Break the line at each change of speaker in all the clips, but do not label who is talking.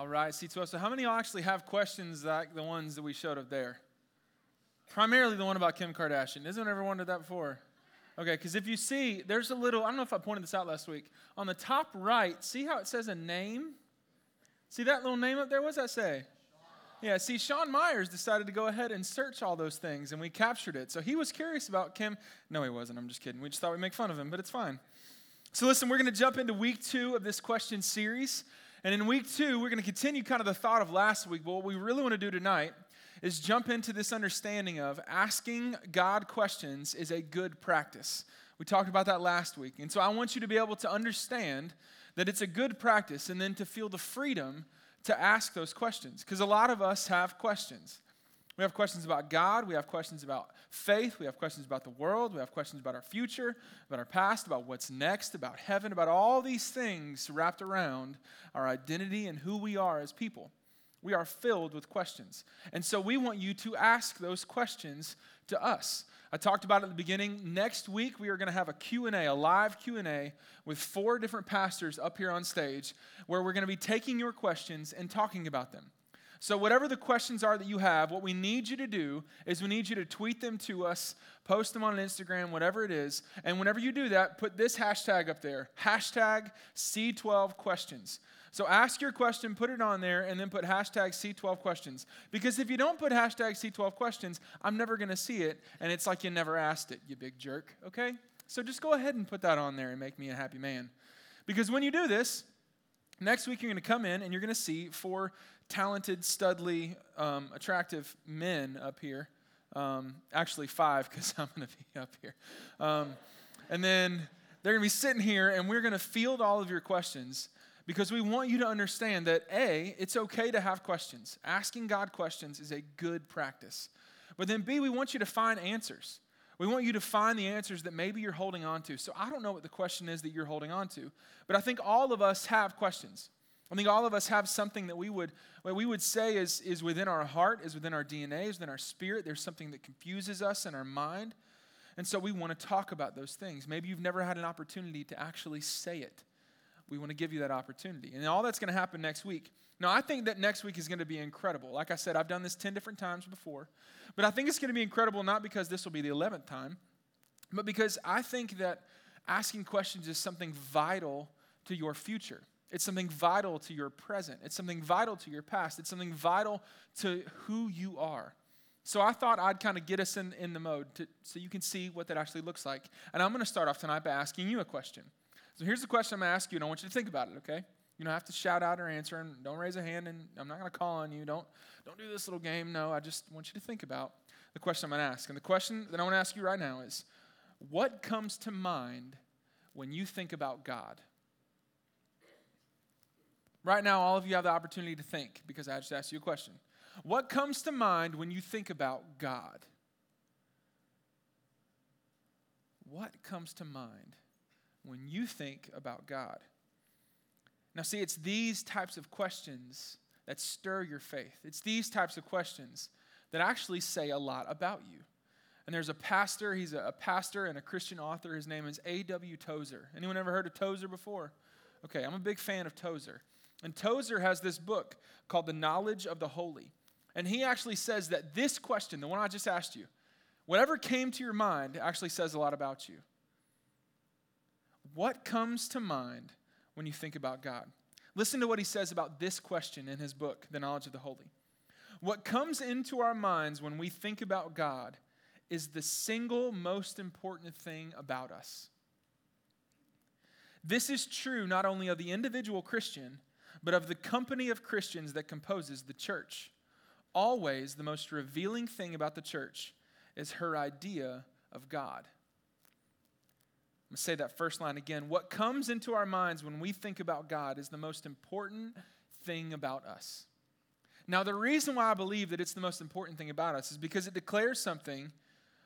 All right, C12. So, how many actually have questions like the ones that we showed up there? Primarily the one about Kim Kardashian. Has anyone ever wondered that before? Okay, because if you see, there's a little, I don't know if I pointed this out last week. On the top right, see how it says a name? See that little name up there? What does that say? Yeah, see, Sean Myers decided to go ahead and search all those things, and we captured it. So he was curious about Kim. No, he wasn't. I'm just kidding. We just thought we'd make fun of him, but it's fine. So listen, we're going to jump into week two of this question series. And in week two, we're going to continue kind of the thought of last week. But what we really want to do tonight is jump into this understanding of asking God questions is a good practice. We talked about that last week. And so I want you to be able to understand that it's a good practice and then to feel the freedom to ask those questions because a lot of us have questions. We have questions about God, we have questions about faith, we have questions about the world, we have questions about our future, about our past, about what's next, about heaven, about all these things wrapped around our identity and who we are as people. We are filled with questions. And so we want you to ask those questions to us. I talked about it at the beginning. Next week we are going to have a Q&A, a live Q&A with four different pastors up here on stage where we're going to be taking your questions and talking about them. So whatever the questions are that you have, what we need you to do is we need you to tweet them to us, post them on Instagram, whatever it is. And whenever you do that, put this hashtag up there, hashtag C12 questions. So ask your question, put it on there, and then put hashtag C12 questions. Because if you don't put hashtag C12 questions, I'm never going to see it, and it's like you never asked it, you big jerk, okay? So just go ahead and put that on there and make me a happy man. Because when you do this, next week you're going to come in and you're going to see four talented, studly, um, attractive men up here. Um, actually, five, because I'm going to be up here. Um, and then they're going to be sitting here, and we're going to field all of your questions because we want you to understand that A, it's okay to have questions. Asking God questions is a good practice. But then B, we want you to find answers. We want you to find the answers that maybe you're holding on to. So I don't know what the question is that you're holding on to, but I think all of us have questions. I think all of us have something that we would, what we would say is, is within our heart, is within our DNA, is within our spirit. There's something that confuses us in our mind. And so we want to talk about those things. Maybe you've never had an opportunity to actually say it we want to give you that opportunity. And all that's going to happen next week. Now, I think that next week is going to be incredible. Like I said, I've done this 10 different times before, but I think it's going to be incredible not because this will be the 11th time, but because I think that asking questions is something vital to your future. It's something vital to your present. It's something vital to your past. It's something vital to who you are. So I thought I'd kind of get us in, in the mode to, so you can see what that actually looks like. And I'm going to start off tonight by asking you a question. So here's the question I'm going to ask you, and I want you to think about it, okay? You don't have to shout out or answer, and don't raise a hand, and I'm not going to call on you. Don't, don't do this little game. No, I just want you to think about the question I'm going to ask. And the question that I want to ask you right now is what comes to mind when you think about God? Right now, all of you have the opportunity to think because I just asked you a question. What comes to mind when you think about God? What comes to mind? when you think about God? Now, see, it's these types of questions that stir your faith. It's these types of questions that actually say a lot about you. And there's a pastor, he's a, pastor and a Christian author. His name is A.W. Tozer. Anyone ever heard of Tozer before? Okay, I'm a big fan of Tozer. And Tozer has this book called The Knowledge of the Holy. And he actually says that this question, the one I just asked you, whatever came to your mind actually says a lot about you. What comes to mind when you think about God? Listen to what he says about this question in his book, The Knowledge of the Holy. What comes into our minds when we think about God is the single most important thing about us. This is true not only of the individual Christian, but of the company of Christians that composes the church. Always, the most revealing thing about the church is her idea of God. I'm going to say that first line again. What comes into our minds when we think about God is the most important thing about us. Now, the reason why I believe that it's the most important thing about us is because it declares something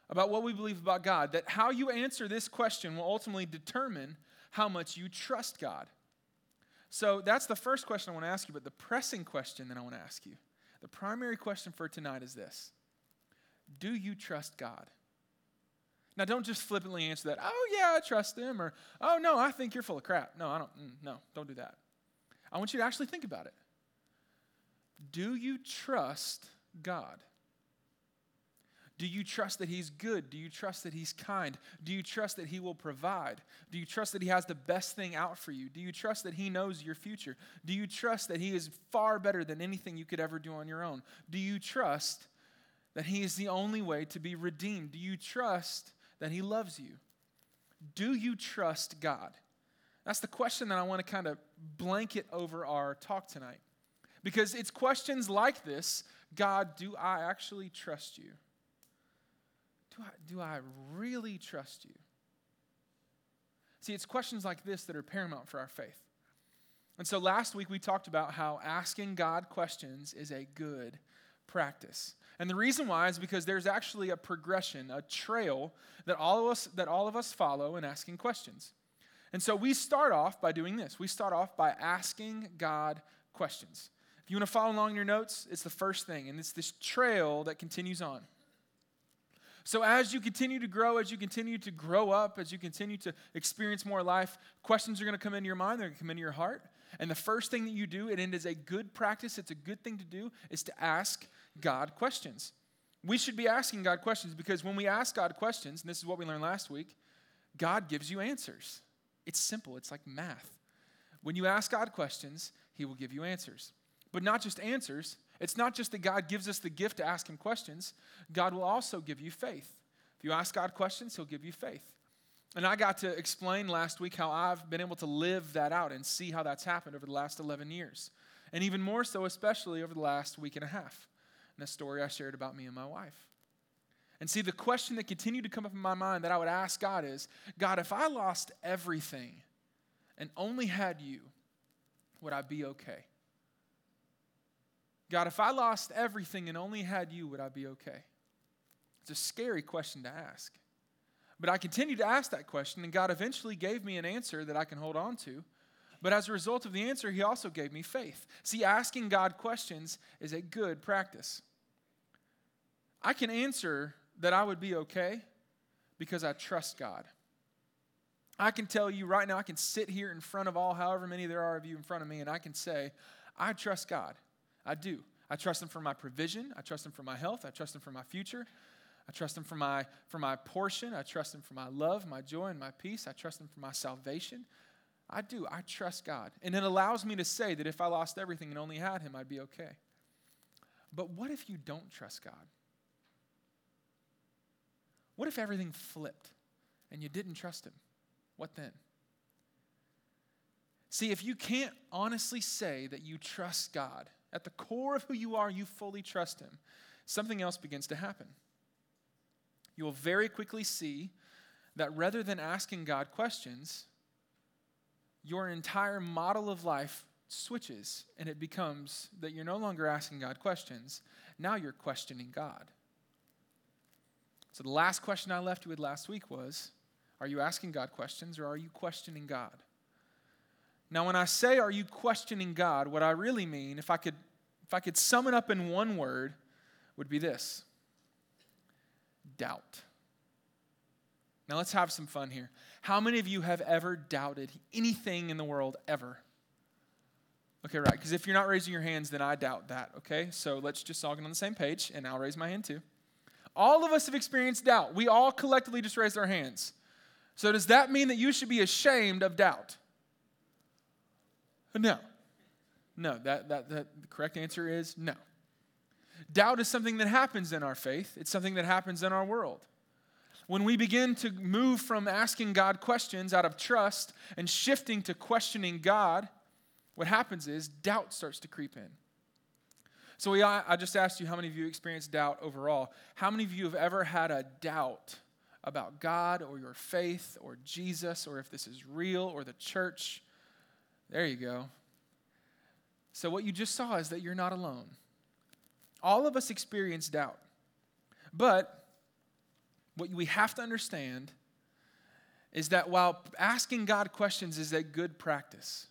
about what we believe about God, that how you answer this question will ultimately determine how much you trust God. So that's the first question I want to ask you, but the pressing question that I want to ask you, the primary question for tonight is this Do you trust God? Now, don't just flippantly answer that, oh, yeah, I trust them, or oh, no, I think you're full of crap. No, I don't, mm, no, don't do that. I want you to actually think about it. Do you trust God? Do you trust that He's good? Do you trust that He's kind? Do you trust that He will provide? Do you trust that He has the best thing out for you? Do you trust that He knows your future? Do you trust that He is far better than anything you could ever do on your own? Do you trust that He is the only way to be redeemed? Do you trust that He loves you? Do you trust God? That's the question that I want to kind of blanket over our talk tonight. Because it's questions like this God, do I actually trust you? Do I, do I really trust you? See, it's questions like this that are paramount for our faith. And so last week we talked about how asking God questions is a good practice. And the reason why is because there's actually a progression, a trail that all of us that all of us follow in asking questions. And so we start off by doing this. We start off by asking God questions. If you want to follow along in your notes, it's the first thing, and it's this trail that continues on. So, as you continue to grow, as you continue to grow up, as you continue to experience more life, questions are going to come into your mind, they're going to come into your heart. And the first thing that you do, and it is a good practice, it's a good thing to do, is to ask God questions. We should be asking God questions because when we ask God questions, and this is what we learned last week, God gives you answers. It's simple, it's like math. When you ask God questions, He will give you answers. But not just answers, it's not just that God gives us the gift to ask Him questions, God will also give you faith. If you ask God questions, He'll give you faith. And I got to explain last week how I've been able to live that out and see how that's happened over the last 11 years. And even more so, especially over the last week and a half. And a story I shared about me and my wife. And see, the question that continued to come up in my mind that I would ask God is God, if I lost everything and only had you, would I be okay? God, if I lost everything and only had you, would I be okay? It's a scary question to ask. But I continued to ask that question, and God eventually gave me an answer that I can hold on to. But as a result of the answer, He also gave me faith. See, asking God questions is a good practice. I can answer that I would be okay because I trust God. I can tell you right now, I can sit here in front of all, however many there are of you in front of me, and I can say, I trust God. I do. I trust Him for my provision. I trust Him for my health. I trust Him for my future. I trust Him for my, for my portion. I trust Him for my love, my joy, and my peace. I trust Him for my salvation. I do. I trust God. And it allows me to say that if I lost everything and only had Him, I'd be okay. But what if you don't trust God? What if everything flipped and you didn't trust Him? What then? See, if you can't honestly say that you trust God, at the core of who you are, you fully trust Him, something else begins to happen. You will very quickly see that rather than asking God questions, your entire model of life switches and it becomes that you're no longer asking God questions, now you're questioning God. So, the last question I left you with last week was Are you asking God questions or are you questioning God? Now, when I say, Are you questioning God? what I really mean, if I could, if I could sum it up in one word, would be this doubt. Now, let's have some fun here. How many of you have ever doubted anything in the world ever? Okay, right. Because if you're not raising your hands, then I doubt that. Okay, so let's just all get on the same page, and I'll raise my hand too. All of us have experienced doubt. We all collectively just raised our hands. So, does that mean that you should be ashamed of doubt? No. No, that, that, that the correct answer is no. Doubt is something that happens in our faith, it's something that happens in our world. When we begin to move from asking God questions out of trust and shifting to questioning God, what happens is doubt starts to creep in. So we, I just asked you how many of you experienced doubt overall. How many of you have ever had a doubt about God or your faith or Jesus or if this is real or the church? There you go. So, what you just saw is that you're not alone. All of us experience doubt. But what we have to understand is that while asking God questions is a good practice,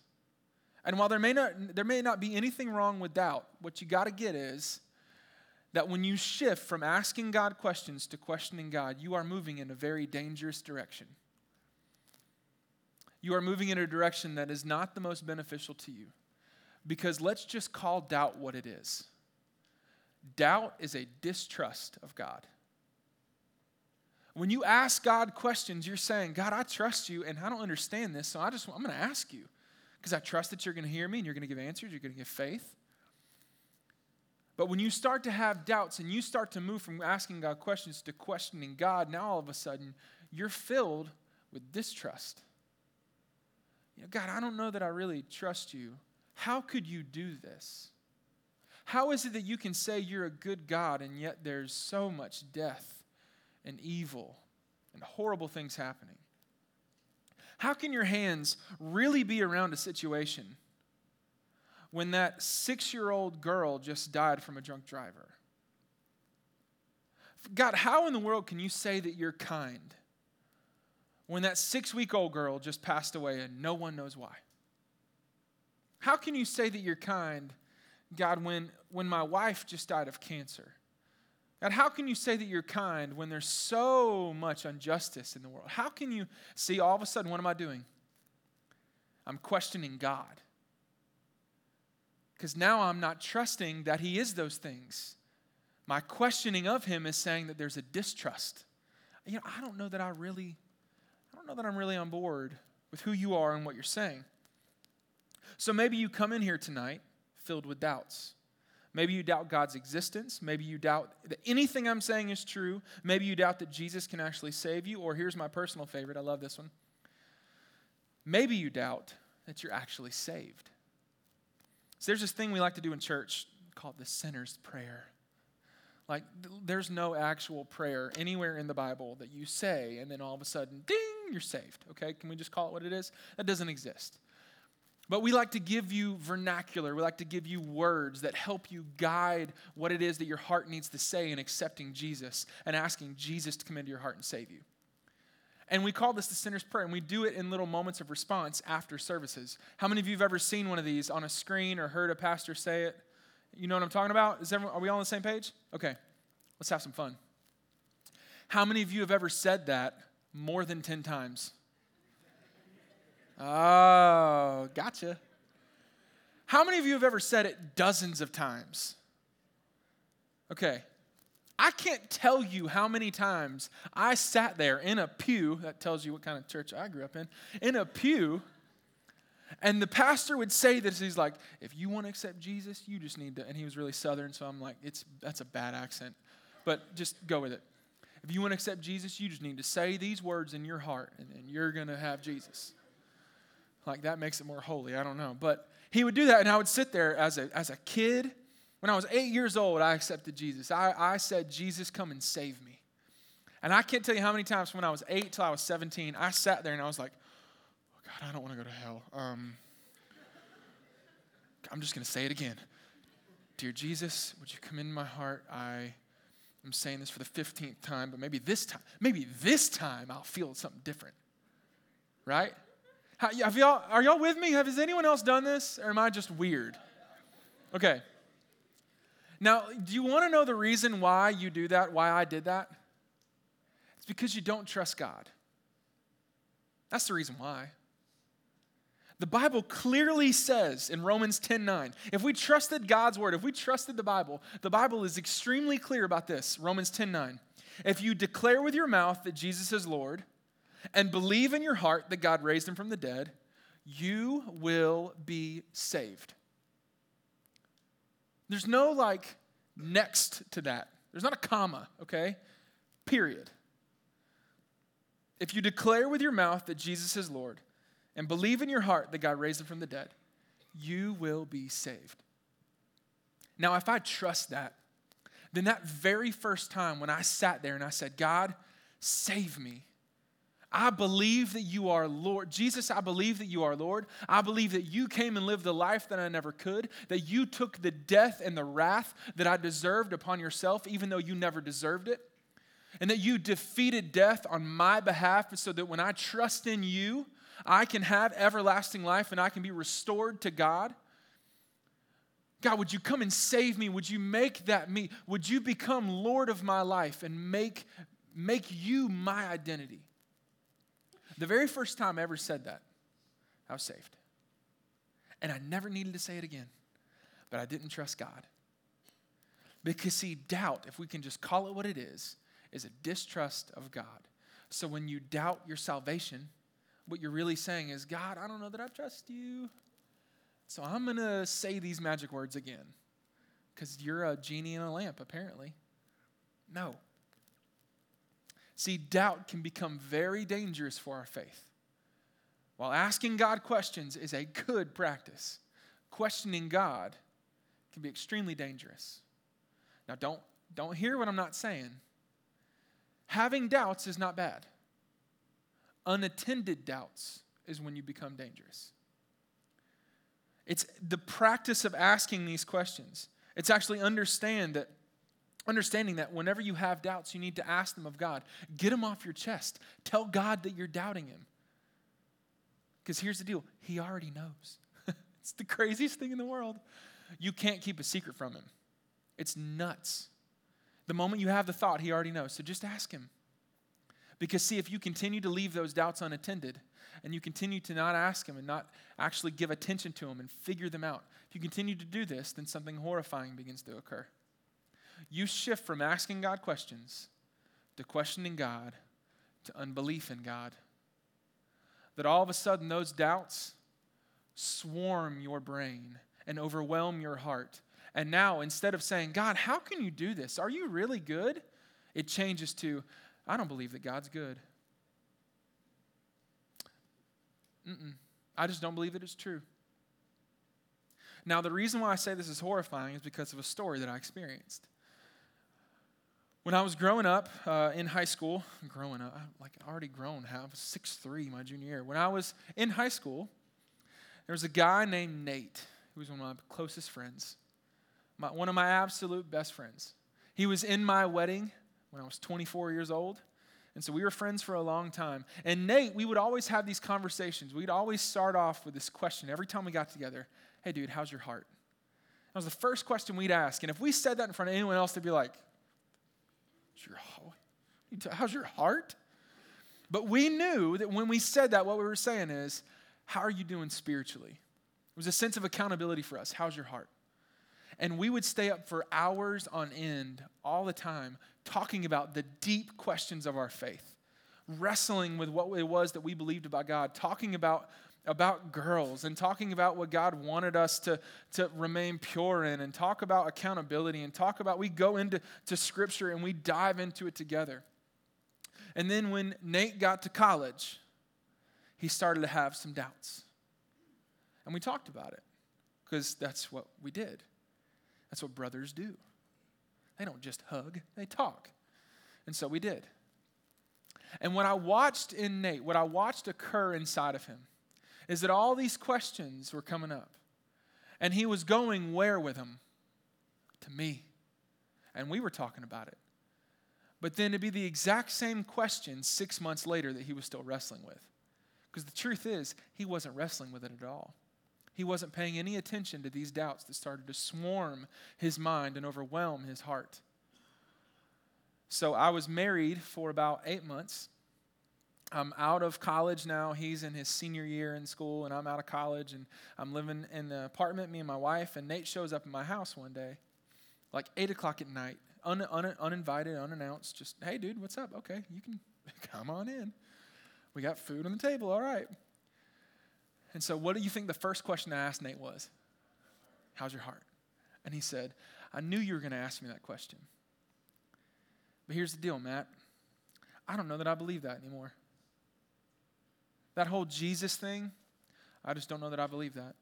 and while there may not, there may not be anything wrong with doubt, what you got to get is that when you shift from asking God questions to questioning God, you are moving in a very dangerous direction you are moving in a direction that is not the most beneficial to you. Because let's just call doubt what it is doubt is a distrust of God. When you ask God questions, you're saying, God, I trust you and I don't understand this, so I just, I'm going to ask you because I trust that you're going to hear me and you're going to give answers, you're going to give faith. But when you start to have doubts and you start to move from asking God questions to questioning God, now all of a sudden you're filled with distrust. You know, God, I don't know that I really trust you. How could you do this? How is it that you can say you're a good God and yet there's so much death and evil and horrible things happening? How can your hands really be around a situation when that six year old girl just died from a drunk driver? God, how in the world can you say that you're kind when that six week old girl just passed away and no one knows why? How can you say that you're kind, God, when, when my wife just died of cancer? God, how can you say that you're kind when there's so much injustice in the world? How can you see all of a sudden, what am I doing? I'm questioning God. Because now I'm not trusting that He is those things. My questioning of Him is saying that there's a distrust. You know, I don't know that I really, don't know that I'm really on board with who you are and what you're saying. So maybe you come in here tonight filled with doubts. Maybe you doubt God's existence. Maybe you doubt that anything I'm saying is true. Maybe you doubt that Jesus can actually save you. Or here's my personal favorite I love this one. Maybe you doubt that you're actually saved. So there's this thing we like to do in church called the sinner's prayer. Like, there's no actual prayer anywhere in the Bible that you say and then all of a sudden, ding, Hmm, you're saved. Okay? Can we just call it what it is? That doesn't exist. But we like to give you vernacular. We like to give you words that help you guide what it is that your heart needs to say in accepting Jesus and asking Jesus to come into your heart and save you. And we call this the sinner's prayer, and we do it in little moments of response after services. How many of you have ever seen one of these on a screen or heard a pastor say it? You know what I'm talking about? Is everyone, are we all on the same page? Okay, let's have some fun. How many of you have ever said that more than 10 times? Oh, gotcha. How many of you have ever said it dozens of times? Okay. I can't tell you how many times I sat there in a pew, that tells you what kind of church I grew up in, in a pew, and the pastor would say this. He's like, if you want to accept Jesus, you just need to, and he was really southern, so I'm like, it's that's a bad accent. But just go with it. If you want to accept Jesus, you just need to say these words in your heart, and you're gonna have Jesus. Like that makes it more holy. I don't know. But he would do that, and I would sit there as a, as a kid. When I was eight years old, I accepted Jesus. I, I said, Jesus, come and save me. And I can't tell you how many times when I was eight till I was 17, I sat there and I was like, oh God, I don't want to go to hell. Um, I'm just going to say it again. Dear Jesus, would you come into my heart? I am saying this for the 15th time, but maybe this time, maybe this time I'll feel something different. Right? Have y'all, are y'all with me? Has anyone else done this? Or am I just weird? Okay. Now, do you want to know the reason why you do that, why I did that? It's because you don't trust God. That's the reason why. The Bible clearly says in Romans 10 9, if we trusted God's word, if we trusted the Bible, the Bible is extremely clear about this. Romans 10 9. If you declare with your mouth that Jesus is Lord and believe in your heart that God raised him from the dead, you will be saved. There's no like next to that. There's not a comma, okay? Period. If you declare with your mouth that Jesus is Lord and believe in your heart that God raised him from the dead, you will be saved. Now, if I trust that, then that very first time when I sat there and I said, God, save me, I believe that you are Lord. Jesus, I believe that you are Lord. I believe that you came and lived the life that I never could, that you took the death and the wrath that I deserved upon yourself, even though you never deserved it, and that you defeated death on my behalf so that when I trust in you, I can have everlasting life and I can be restored to God. God, would you come and save me? Would you make that me? Would you become Lord of my life and make, make you my identity? The very first time I ever said that, I was saved. And I never needed to say it again. But I didn't trust God. Because, see, doubt, if we can just call it what it is, is a distrust of God. So when you doubt your salvation, what you're really saying is, God, I don't know that I trust you. So I'm going to say these magic words again because you're a genie in a lamp, apparently. No. See, doubt can become very dangerous for our faith. While asking God questions is a good practice, questioning God can be extremely dangerous. Now, don't, don't hear what I'm not saying. Having doubts is not bad. Unattended doubts is when you become dangerous. It's the practice of asking these questions. It's actually understand that understanding that whenever you have doubts, you need to ask them of God. Get them off your chest. Tell God that you're doubting him. Because here's the deal, he already knows. it's the craziest thing in the world. You can't keep a secret from him. It's nuts. The moment you have the thought, he already knows. So just ask him. Because, see, if you continue to leave those doubts unattended and you continue to not ask him and not actually give attention to him and figure them out, if you continue to do this, then something horrifying begins to occur. You shift from asking God questions to questioning God to unbelief in God. That all of a sudden those doubts swarm your brain and overwhelm your heart and now, instead of saying, God, how can you do this? Are you really good? It changes to, I don't believe that God's good. Mm-mm. I just don't believe that it's true. Now, the reason why I say this is horrifying is because of a story that I experienced. When I was growing up uh, in high school, growing up, like already grown, I was six three my junior year. When I was in high school, there was a guy named Nate who was one of my closest friends my, one of my absolute best friends. He was in my wedding when I was 24 years old. And so we were friends for a long time. And Nate, we would always have these conversations. We'd always start off with this question every time we got together Hey, dude, how's your heart? That was the first question we'd ask. And if we said that in front of anyone else, they'd be like, How's your heart? But we knew that when we said that, what we were saying is, How are you doing spiritually? It was a sense of accountability for us. How's your heart? And we would stay up for hours on end all the time talking about the deep questions of our faith, wrestling with what it was that we believed about God, talking about, about girls and talking about what God wanted us to, to remain pure in, and talk about accountability and talk about, we go into to scripture and we dive into it together. And then when Nate got to college, he started to have some doubts. And we talked about it because that's what we did. That's what brothers do. They don't just hug, they talk. And so we did. And what I watched in Nate, what I watched occur inside of him, is that all these questions were coming up. And he was going where with them? To me. And we were talking about it. But then it'd be the exact same question six months later that he was still wrestling with. Because the truth is, he wasn't wrestling with it at all. He wasn't paying any attention to these doubts that started to swarm his mind and overwhelm his heart. So I was married for about eight months. I'm out of college now. He's in his senior year in school, and I'm out of college, and I'm living in the apartment, me and my wife. And Nate shows up in my house one day, like 8 o'clock at night, un, un, uninvited, unannounced. Just, hey, dude, what's up? Okay, you can come on in. We got food on the table, all right. And so, what do you think the first question I asked Nate was? How's your heart? And he said, I knew you were going to ask me that question. But here's the deal, Matt. I don't know that I believe that anymore. That whole Jesus thing, I just don't know that I believe that.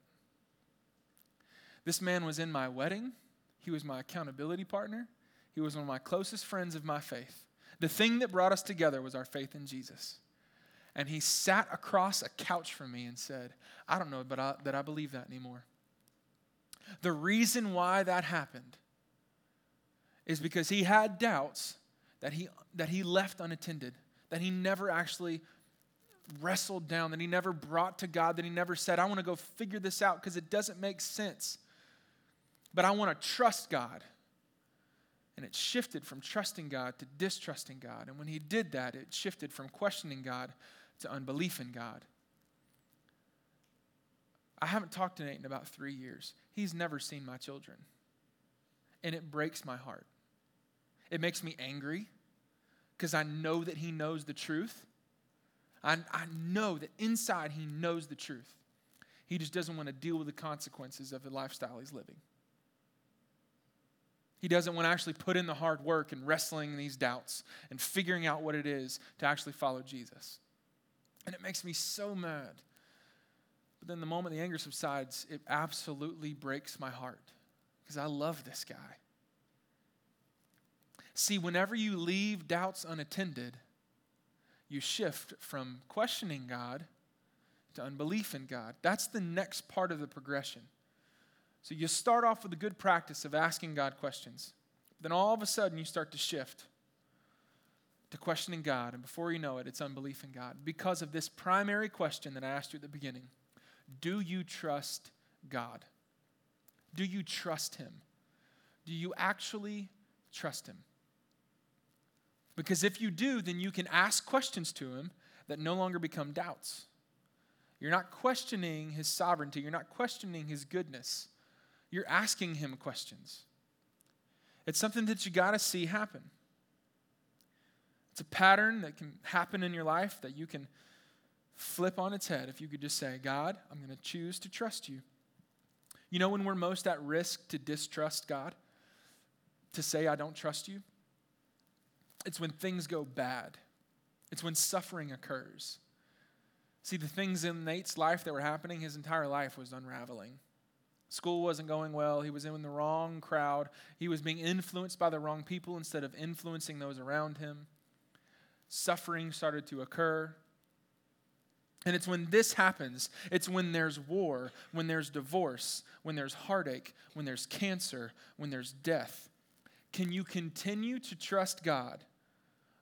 This man was in my wedding, he was my accountability partner, he was one of my closest friends of my faith. The thing that brought us together was our faith in Jesus and he sat across a couch from me and said, I don't know but I, that I believe that anymore. The reason why that happened is because he had doubts that he, that he left unattended, that he never actually wrestled down, that he never brought to God, that he never said, I want to go figure this out because it doesn't make sense. But I want to trust God. And it shifted from trusting God to distrusting God. And when he did that, it shifted from questioning God to unbelief in God. I haven't talked to Nate in about three years. He's never seen my children. And it breaks my heart. It makes me angry because I know that he knows the truth. I, I know that inside he knows the truth. He just doesn't want to deal with the consequences of the lifestyle he's living. He doesn't want to actually put in the hard work and wrestling these doubts and figuring out what it is to actually follow Jesus. And it makes me so mad. But then the moment the anger subsides, it absolutely breaks my heart because I love this guy. See, whenever you leave doubts unattended, you shift from questioning God to unbelief in God. That's the next part of the progression. So you start off with a good practice of asking God questions. Then all of a sudden you start to shift to questioning God. And before you know it, it's unbelief in God. Because of this primary question that I asked you at the beginning Do you trust God? Do you trust Him? Do you actually trust Him? Because if you do, then you can ask questions to Him that no longer become doubts. You're not questioning His sovereignty, you're not questioning His goodness you're asking him questions. It's something that you got to see happen. It's a pattern that can happen in your life that you can flip on its head if you could just say, God, I'm going to choose to trust you. You know when we're most at risk to distrust God? To say, I don't trust you? It's when things go bad, it's when suffering occurs. See, the things in Nate's life that were happening, his entire life was unraveling. School wasn't going well. He was in the wrong crowd. He was being influenced by the wrong people instead of influencing those around him. Suffering started to occur. And it's when this happens, it's when there's war, when there's divorce, when there's heartache, when there's cancer, when there's death. Can you continue to trust God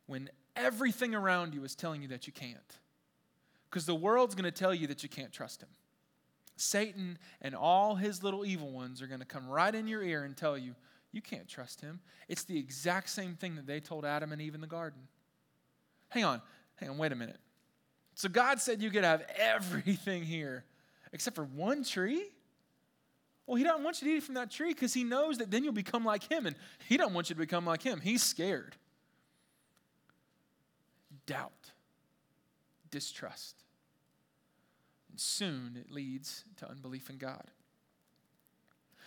when everything around you is telling you that you can't? Because the world's going to tell you that you can't trust Him. Satan and all his little evil ones are going to come right in your ear and tell you, you can't trust him. It's the exact same thing that they told Adam and Eve in the garden. Hang on, hang on, wait a minute. So God said you could have everything here except for one tree? Well, he doesn't want you to eat from that tree because he knows that then you'll become like him, and he doesn't want you to become like him. He's scared. Doubt, distrust. And soon it leads to unbelief in God.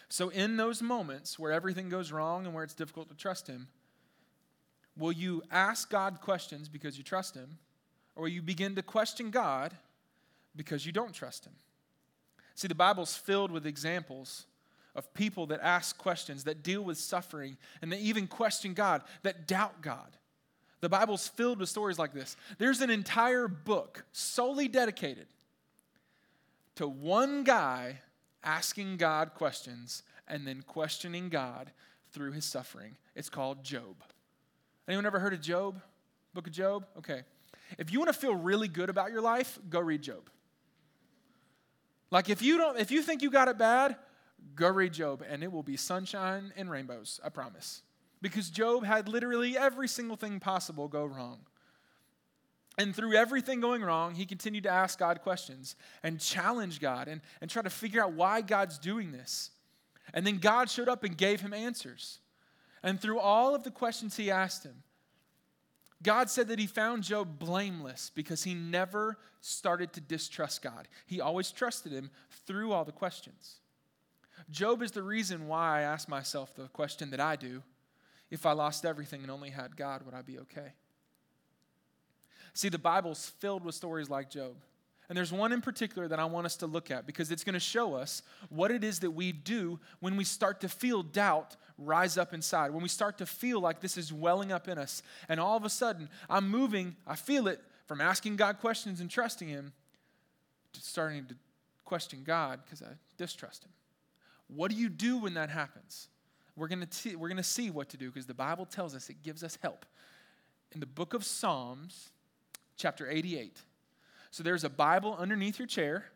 So, in those moments where everything goes wrong and where it's difficult to trust Him, will you ask God questions because you trust Him, or will you begin to question God because you don't trust Him? See, the Bible's filled with examples of people that ask questions, that deal with suffering, and that even question God, that doubt God. The Bible's filled with stories like this. There's an entire book solely dedicated to one guy asking God questions and then questioning God through his suffering. It's called Job. Anyone ever heard of Job? Book of Job? Okay. If you want to feel really good about your life, go read Job. Like if you don't if you think you got it bad, go read Job and it will be sunshine and rainbows, I promise. Because Job had literally every single thing possible go wrong. And through everything going wrong, he continued to ask God questions and challenge God and, and try to figure out why God's doing this. And then God showed up and gave him answers. And through all of the questions he asked him, God said that he found Job blameless because he never started to distrust God. He always trusted him through all the questions. Job is the reason why I ask myself the question that I do if I lost everything and only had God, would I be okay? See, the Bible's filled with stories like Job. And there's one in particular that I want us to look at because it's going to show us what it is that we do when we start to feel doubt rise up inside, when we start to feel like this is welling up in us. And all of a sudden, I'm moving, I feel it from asking God questions and trusting Him to starting to question God because I distrust Him. What do you do when that happens? We're going to, we're going to see what to do because the Bible tells us it gives us help. In the book of Psalms, chapter 88. So there's a Bible underneath your chair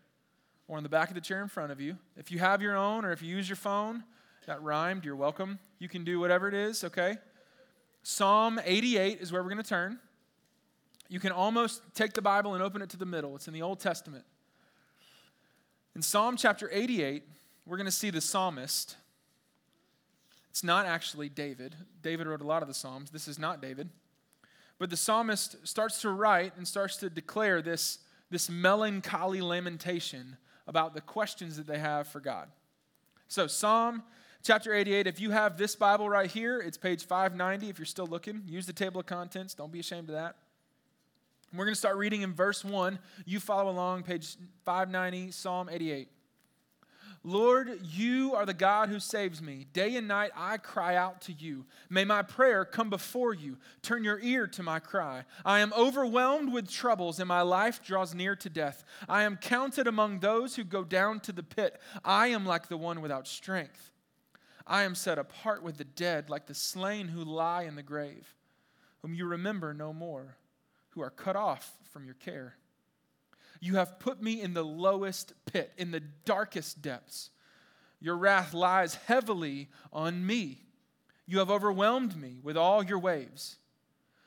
or on the back of the chair in front of you. If you have your own or if you use your phone, that rhymed, you're welcome. You can do whatever it is, okay? Psalm 88 is where we're going to turn. You can almost take the Bible and open it to the middle. It's in the Old Testament. In Psalm chapter 88, we're going to see the psalmist. It's not actually David. David wrote a lot of the Psalms. This is not David. But the psalmist starts to write and starts to declare this, this melancholy lamentation about the questions that they have for God. So, Psalm chapter 88, if you have this Bible right here, it's page 590 if you're still looking. Use the table of contents, don't be ashamed of that. We're going to start reading in verse 1. You follow along, page 590, Psalm 88. Lord, you are the God who saves me. Day and night I cry out to you. May my prayer come before you. Turn your ear to my cry. I am overwhelmed with troubles, and my life draws near to death. I am counted among those who go down to the pit. I am like the one without strength. I am set apart with the dead, like the slain who lie in the grave, whom you remember no more, who are cut off from your care. You have put me in the lowest pit, in the darkest depths. Your wrath lies heavily on me. You have overwhelmed me with all your waves.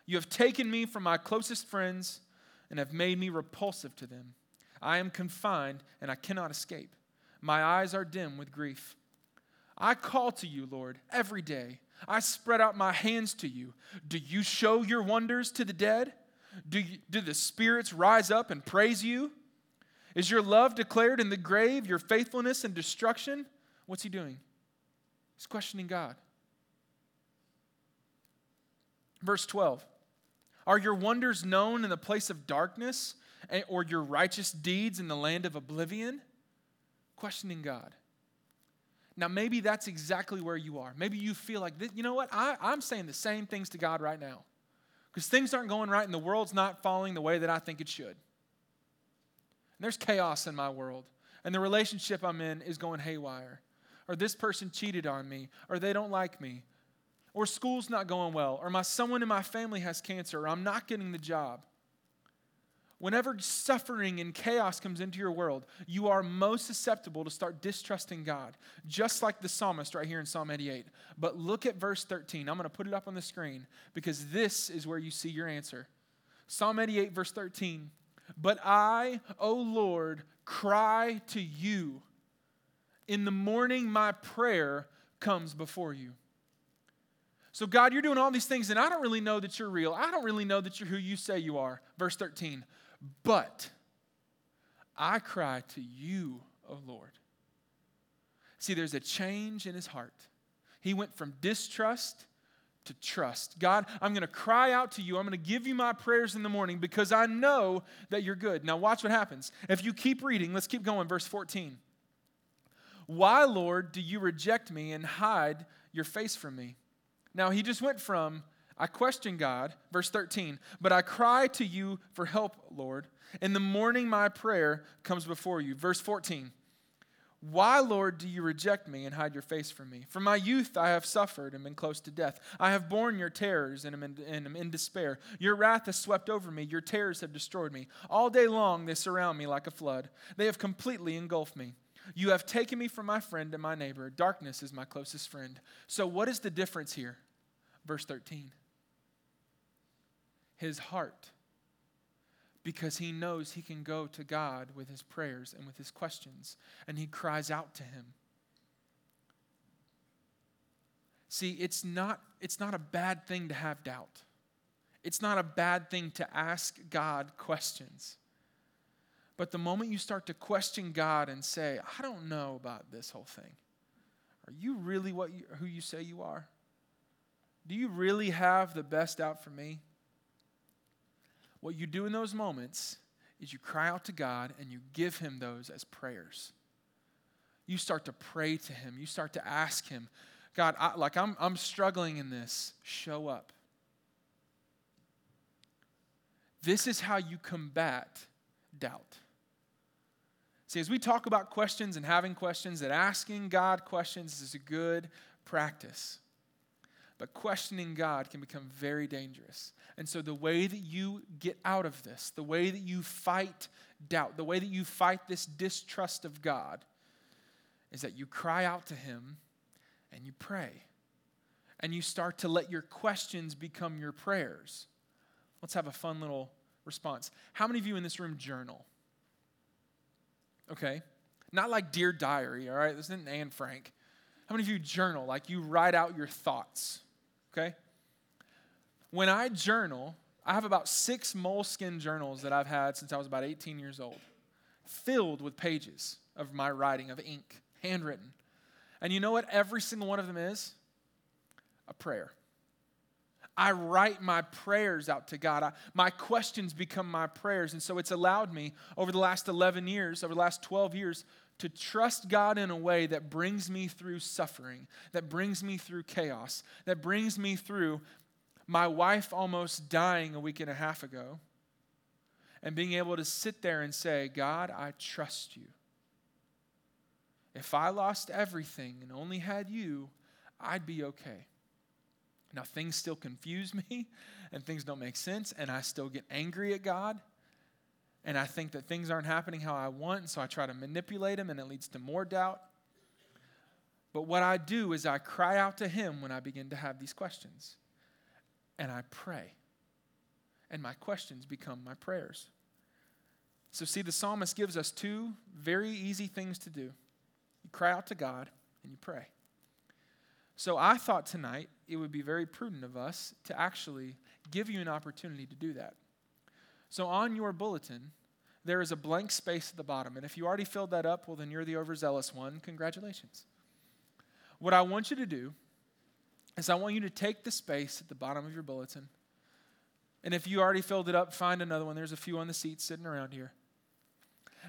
You have taken me from my closest friends and have made me repulsive to them. I am confined and I cannot escape. My eyes are dim with grief. I call to you, Lord, every day. I spread out my hands to you. Do you show your wonders to the dead? Do, you, do the spirits rise up and praise you? Is your love declared in the grave, your faithfulness in destruction? What's he doing? He's questioning God. Verse 12 Are your wonders known in the place of darkness, or your righteous deeds in the land of oblivion? Questioning God. Now, maybe that's exactly where you are. Maybe you feel like, you know what? I, I'm saying the same things to God right now because things aren't going right and the world's not falling the way that I think it should. And there's chaos in my world, and the relationship I'm in is going haywire. Or this person cheated on me, or they don't like me, or school's not going well, or my someone in my family has cancer, or I'm not getting the job. Whenever suffering and chaos comes into your world, you are most susceptible to start distrusting God, just like the psalmist right here in Psalm 88. But look at verse 13. I'm going to put it up on the screen because this is where you see your answer. Psalm 88, verse 13. But I, O Lord, cry to you. In the morning, my prayer comes before you. So, God, you're doing all these things, and I don't really know that you're real. I don't really know that you're who you say you are. Verse 13. But I cry to you, O Lord. See, there's a change in his heart. He went from distrust to trust. God, I'm going to cry out to you. I'm going to give you my prayers in the morning because I know that you're good. Now, watch what happens. If you keep reading, let's keep going. Verse 14. Why, Lord, do you reject me and hide your face from me? Now, he just went from I question God, verse 13, but I cry to you for help, Lord. In the morning, my prayer comes before you. Verse 14, why, Lord, do you reject me and hide your face from me? From my youth I have suffered and been close to death. I have borne your terrors and am, in, and am in despair. Your wrath has swept over me. Your terrors have destroyed me. All day long they surround me like a flood. They have completely engulfed me. You have taken me from my friend and my neighbor. Darkness is my closest friend. So, what is the difference here? Verse 13 his heart because he knows he can go to God with his prayers and with his questions, and he cries out to him. See, it's not, it's not a bad thing to have doubt. It's not a bad thing to ask God questions. But the moment you start to question God and say, I don't know about this whole thing, are you really what you, who you say you are? Do you really have the best out for me? What you do in those moments is you cry out to God and you give Him those as prayers. You start to pray to Him. You start to ask Him, God, I, like I'm, I'm struggling in this, show up. This is how you combat doubt. See, as we talk about questions and having questions, that asking God questions is a good practice. But questioning God can become very dangerous. And so, the way that you get out of this, the way that you fight doubt, the way that you fight this distrust of God, is that you cry out to Him and you pray. And you start to let your questions become your prayers. Let's have a fun little response. How many of you in this room journal? Okay. Not like Dear Diary, all right? This isn't Anne Frank. How many of you journal? Like you write out your thoughts, okay? When I journal, I have about six Moleskine journals that I've had since I was about 18 years old, filled with pages of my writing, of ink, handwritten. And you know what every single one of them is? A prayer. I write my prayers out to God. I, my questions become my prayers. And so it's allowed me over the last 11 years, over the last 12 years, to trust God in a way that brings me through suffering, that brings me through chaos, that brings me through my wife almost dying a week and a half ago, and being able to sit there and say, God, I trust you. If I lost everything and only had you, I'd be okay. Now, things still confuse me and things don't make sense, and I still get angry at God. And I think that things aren't happening how I want, so I try to manipulate them, and it leads to more doubt. But what I do is I cry out to Him when I begin to have these questions, and I pray. And my questions become my prayers. So, see, the psalmist gives us two very easy things to do you cry out to God, and you pray. So I thought tonight it would be very prudent of us to actually give you an opportunity to do that. So on your bulletin, there is a blank space at the bottom. And if you already filled that up, well, then you're the overzealous one. Congratulations. What I want you to do is I want you to take the space at the bottom of your bulletin. And if you already filled it up, find another one. There's a few on the seats sitting around here.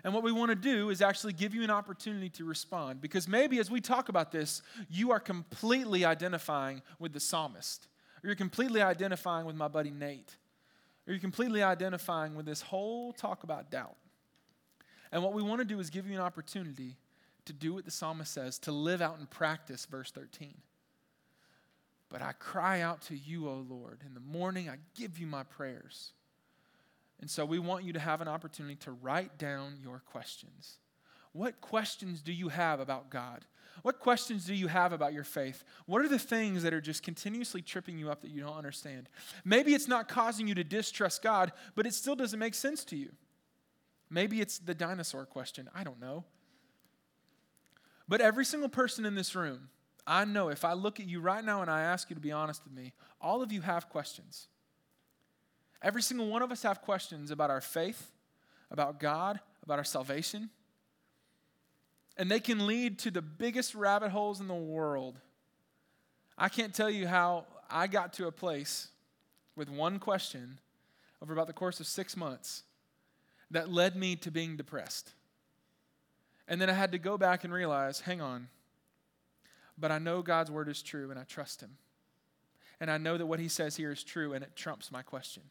And what we want to do is actually give you an opportunity to respond. Because maybe as we talk about this, you are completely identifying with the psalmist, or you're completely identifying with my buddy Nate, or you're completely identifying with this whole talk about doubt. And what we want to do is give you an opportunity to do what the psalmist says, to live out and practice verse 13. But I cry out to you, O Lord. In the morning, I give you my prayers. And so we want you to have an opportunity to write down your questions. What questions do you have about God? What questions do you have about your faith? What are the things that are just continuously tripping you up that you don't understand? Maybe it's not causing you to distrust God, but it still doesn't make sense to you. Maybe it's the dinosaur question. I don't know. But every single person in this room, I know if I look at you right now and I ask you to be honest with me, all of you have questions. Every single one of us have questions about our faith, about God, about our salvation. And they can lead to the biggest rabbit holes in the world. I can't tell you how I got to a place with one question over about the course of six months that led me to being depressed. And then I had to go back and realize hang on, but I know God's word is true and I trust Him. And I know that what He says here is true and it trumps my question.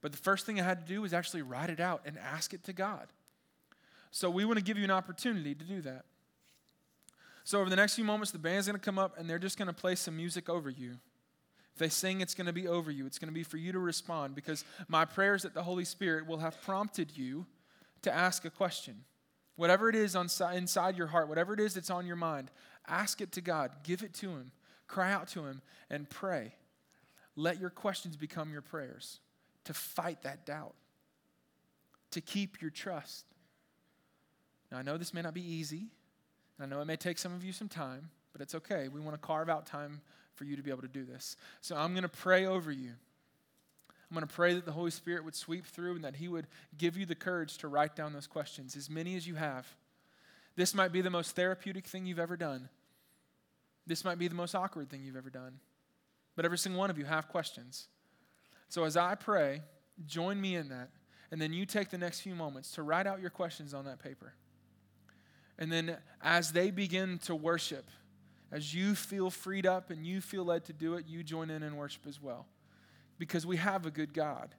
But the first thing I had to do was actually write it out and ask it to God. So we want to give you an opportunity to do that. So over the next few moments, the band's going to come up and they're just going to play some music over you. If they sing, it's going to be over you. It's going to be for you to respond because my prayer is that the Holy Spirit will have prompted you to ask a question. Whatever it is on, inside your heart, whatever it is that's on your mind, ask it to God. Give it to Him. Cry out to Him and pray. Let your questions become your prayers to fight that doubt, to keep your trust. Now, I know this may not be easy, and I know it may take some of you some time, but it's okay. We want to carve out time for you to be able to do this. So I'm going to pray over you. I'm going to pray that the Holy Spirit would sweep through and that He would give you the courage to write down those questions, as many as you have. This might be the most therapeutic thing you've ever done. This might be the most awkward thing you've ever done. But every single one of you have questions. So as I pray, join me in that. And then you take the next few moments to write out your questions on that paper. And then as they begin to worship, as you feel freed up and you feel led to do it, you join in and worship as well. Because we have a good God.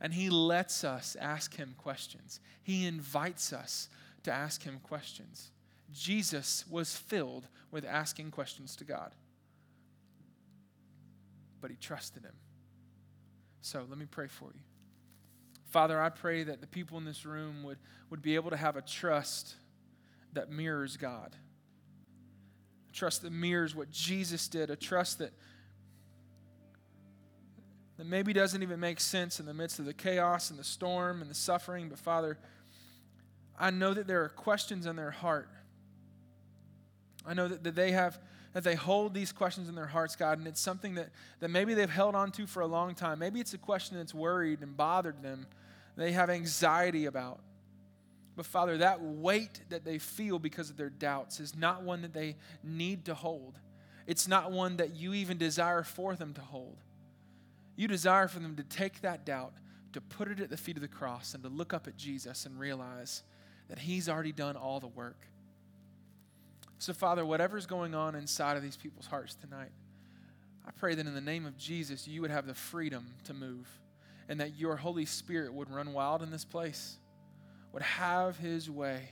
And He lets us ask Him questions, He invites us to ask Him questions. Jesus was filled with asking questions to God, but He trusted Him. So let me pray for you. Father, I pray that the people in this room would, would be able to have a trust that mirrors God. A trust that mirrors what Jesus did, a trust that, that maybe doesn't even make sense in the midst of the chaos and the storm and the suffering. But Father, I know that there are questions in their heart. I know that, that they have that they hold these questions in their hearts, God, and it's something that, that maybe they've held on to for a long time. Maybe it's a question that's worried and bothered them, they have anxiety about. But Father, that weight that they feel because of their doubts is not one that they need to hold. It's not one that you even desire for them to hold. You desire for them to take that doubt, to put it at the feet of the cross, and to look up at Jesus and realize that He's already done all the work. So, Father, whatever's going on inside of these people's hearts tonight, I pray that in the name of Jesus, you would have the freedom to move and that your Holy Spirit would run wild in this place, would have His way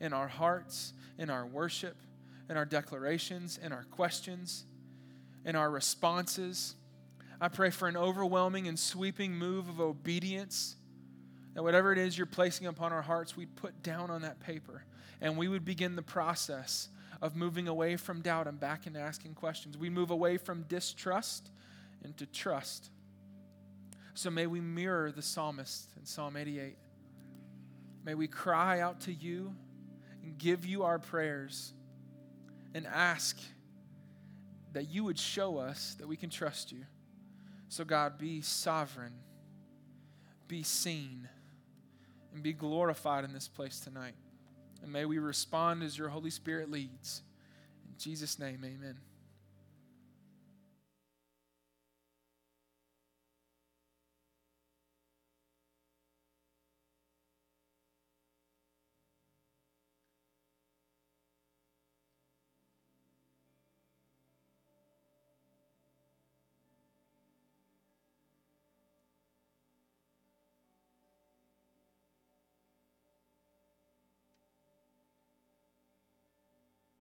in our hearts, in our worship, in our declarations, in our questions, in our responses. I pray for an overwhelming and sweeping move of obedience. That whatever it is you're placing upon our hearts, we'd put down on that paper and we would begin the process of moving away from doubt and back into asking questions. We move away from distrust into trust. So may we mirror the psalmist in Psalm 88. May we cry out to you and give you our prayers and ask that you would show us that we can trust you. So, God, be sovereign, be seen, and be glorified in this place tonight. And may we respond as your Holy Spirit leads. In Jesus' name, amen.